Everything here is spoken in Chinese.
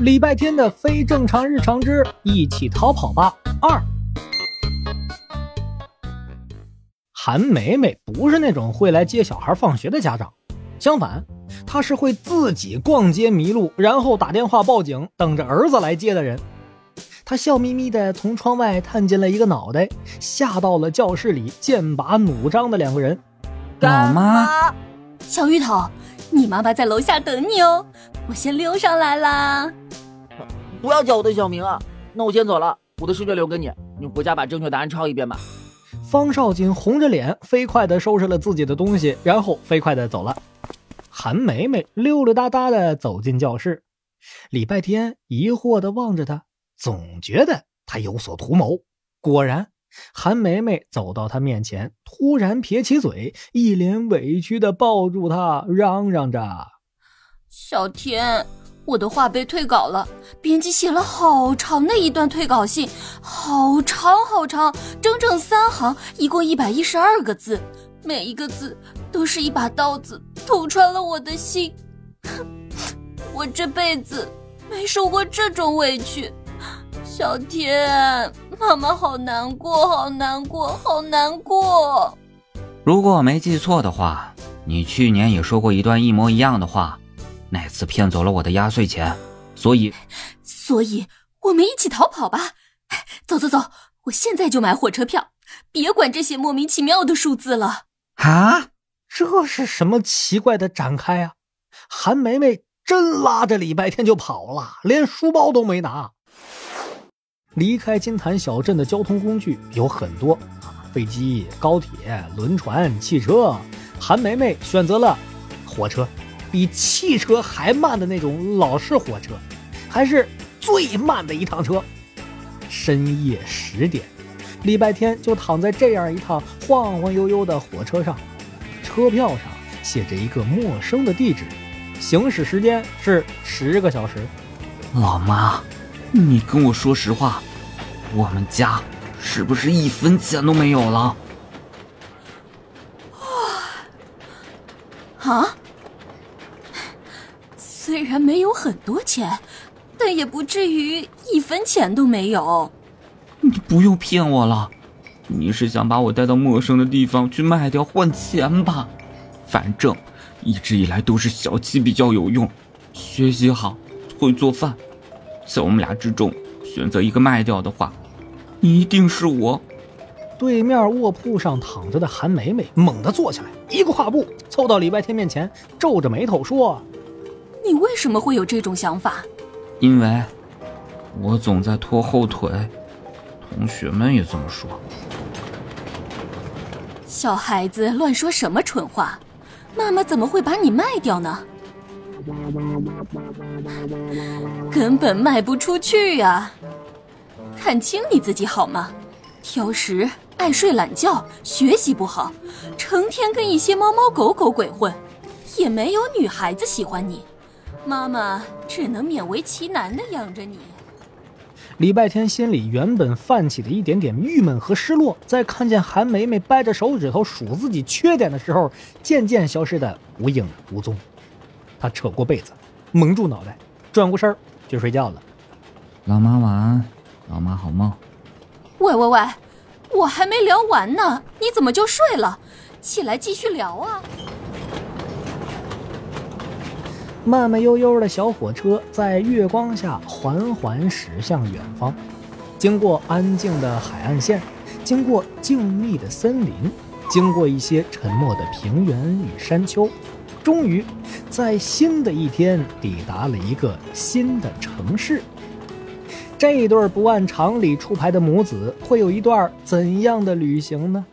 礼拜天的非正常日常之一起逃跑吧二。韩梅梅不是那种会来接小孩放学的家长，相反，她是会自己逛街迷路，然后打电话报警，等着儿子来接的人。她笑眯眯地从窗外探进了一个脑袋，吓到了教室里剑拔弩张的两个人。老妈，小芋头，你妈妈在楼下等你哦，我先溜上来啦。不要叫我的小名啊！那我先走了，我的试卷留给你，你回家把正确答案抄一遍吧。方少锦红着脸，飞快地收拾了自己的东西，然后飞快地走了。韩梅梅溜溜达达地走进教室，礼拜天疑惑地望着他，总觉得他有所图谋。果然，韩梅梅走到他面前，突然撇起嘴，一脸委屈地抱住他，嚷嚷着：“小天。”我的话被退稿了，编辑写了好长的一段退稿信，好长好长，整整三行，一共一百一十二个字，每一个字都是一把刀子捅穿了我的心。哼，我这辈子没受过这种委屈，小天，妈妈好难过，好难过，好难过。如果我没记错的话，你去年也说过一段一模一样的话。那次骗走了我的压岁钱，所以，所以我们一起逃跑吧！走走走，我现在就买火车票，别管这些莫名其妙的数字了。啊，这是什么奇怪的展开啊？韩梅梅真拉着礼拜天就跑了，连书包都没拿。离开金坛小镇的交通工具有很多啊，飞机、高铁、轮船、汽车。韩梅梅选择了火车。比汽车还慢的那种老式火车，还是最慢的一趟车。深夜十点，礼拜天就躺在这样一趟晃晃悠悠的火车上，车票上写着一个陌生的地址，行驶时间是十个小时。老妈，你跟我说实话，我们家是不是一分钱都没有了？啊？虽然没有很多钱，但也不至于一分钱都没有。你不用骗我了，你是想把我带到陌生的地方去卖掉换钱吧？反正一直以来都是小七比较有用，学习好，会做饭，在我们俩之中选择一个卖掉的话，一定是我。对面卧铺上躺着的韩梅梅猛地坐起来，一个跨步凑到李白天面前，皱着眉头说。你为什么会有这种想法？因为，我总在拖后腿，同学们也这么说。小孩子乱说什么蠢话？妈妈怎么会把你卖掉呢？根本卖不出去呀！看清你自己好吗？挑食、爱睡懒觉、学习不好，成天跟一些猫猫狗狗鬼混，也没有女孩子喜欢你。妈妈只能勉为其难的养着你。礼拜天心里原本泛起的一点点郁闷和失落，在看见韩梅梅掰着手指头数自己缺点的时候，渐渐消失的无影无踪。他扯过被子，蒙住脑袋，转过身就睡觉了。老妈晚安，老妈好梦。喂喂喂，我还没聊完呢，你怎么就睡了？起来继续聊啊！慢慢悠悠的小火车在月光下缓缓驶向远方，经过安静的海岸线，经过静谧的森林，经过一些沉默的平原与山丘，终于在新的一天抵达了一个新的城市。这对不按常理出牌的母子会有一段怎样的旅行呢？